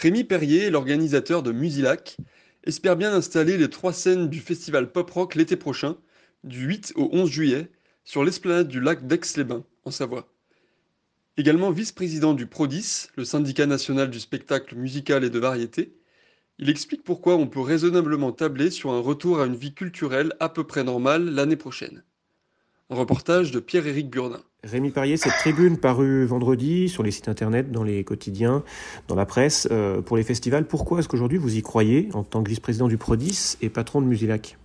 Rémi Perrier, l'organisateur de Musilac, espère bien installer les trois scènes du festival pop rock l'été prochain, du 8 au 11 juillet, sur l'esplanade du lac d'Aix-les-Bains, en Savoie. Également vice-président du PRODIS, le syndicat national du spectacle musical et de variété, il explique pourquoi on peut raisonnablement tabler sur un retour à une vie culturelle à peu près normale l'année prochaine. Un reportage de Pierre-Éric Burdin. Rémi Perrier, cette tribune parue vendredi sur les sites internet, dans les quotidiens, dans la presse, euh, pour les festivals, pourquoi est-ce qu'aujourd'hui vous y croyez en tant que vice-président du PRODIS et patron de Musilac?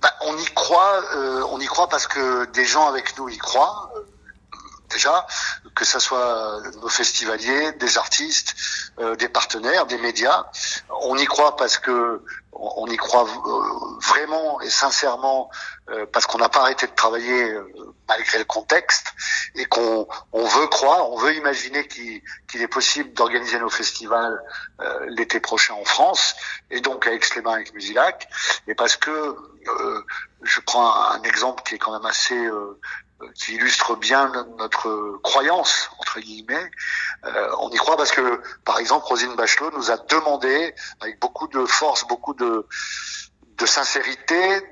Bah, On y croit, euh, on y croit parce que des gens avec nous y croient déjà, que ce soit nos festivaliers, des artistes, euh, des partenaires, des médias. On y croit parce que on y croit euh, vraiment et sincèrement euh, parce qu'on n'a pas arrêté de travailler malgré le contexte et qu'on on veut croire, on veut imaginer qu'il est possible d'organiser nos festivals l'été prochain en France et donc à Aix-les-Bains avec Musilac et parce que je prends un, exemple qui est quand même assez qui illustre bien notre croyance entre guillemets. Euh, on y croit parce que, par exemple, Rosine Bachelot nous a demandé, avec beaucoup de force, beaucoup de, de sincérité,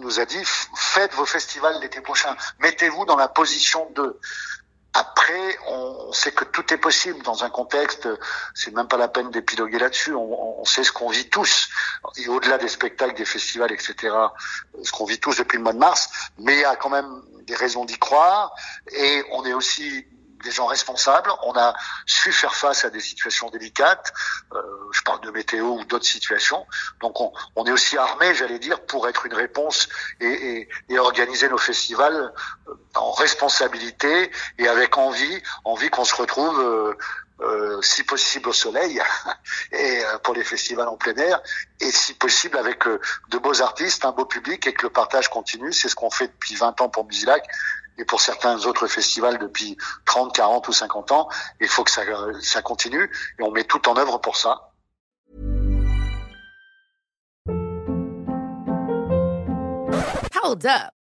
nous a dit faites vos festivals l'été prochain, mettez-vous dans la position de après, on sait que tout est possible dans un contexte. C'est même pas la peine d'épiloguer là-dessus. On, on, sait ce qu'on vit tous, et au-delà des spectacles, des festivals, etc. Ce qu'on vit tous depuis le mois de mars. Mais il y a quand même des raisons d'y croire, et on est aussi des gens responsables. On a su faire face à des situations délicates. Euh, je parle de météo ou d'autres situations. Donc on, on, est aussi armé, j'allais dire, pour être une réponse et, et, et, organiser nos festivals euh, en responsabilité et avec envie, envie qu'on se retrouve. Euh, euh, si possible au soleil et euh, pour les festivals en plein air et si possible avec euh, de beaux artistes, un beau public et que le partage continue. C'est ce qu'on fait depuis 20 ans pour Musilac et pour certains autres festivals depuis 30, 40 ou 50 ans. Il faut que ça, ça continue et on met tout en œuvre pour ça.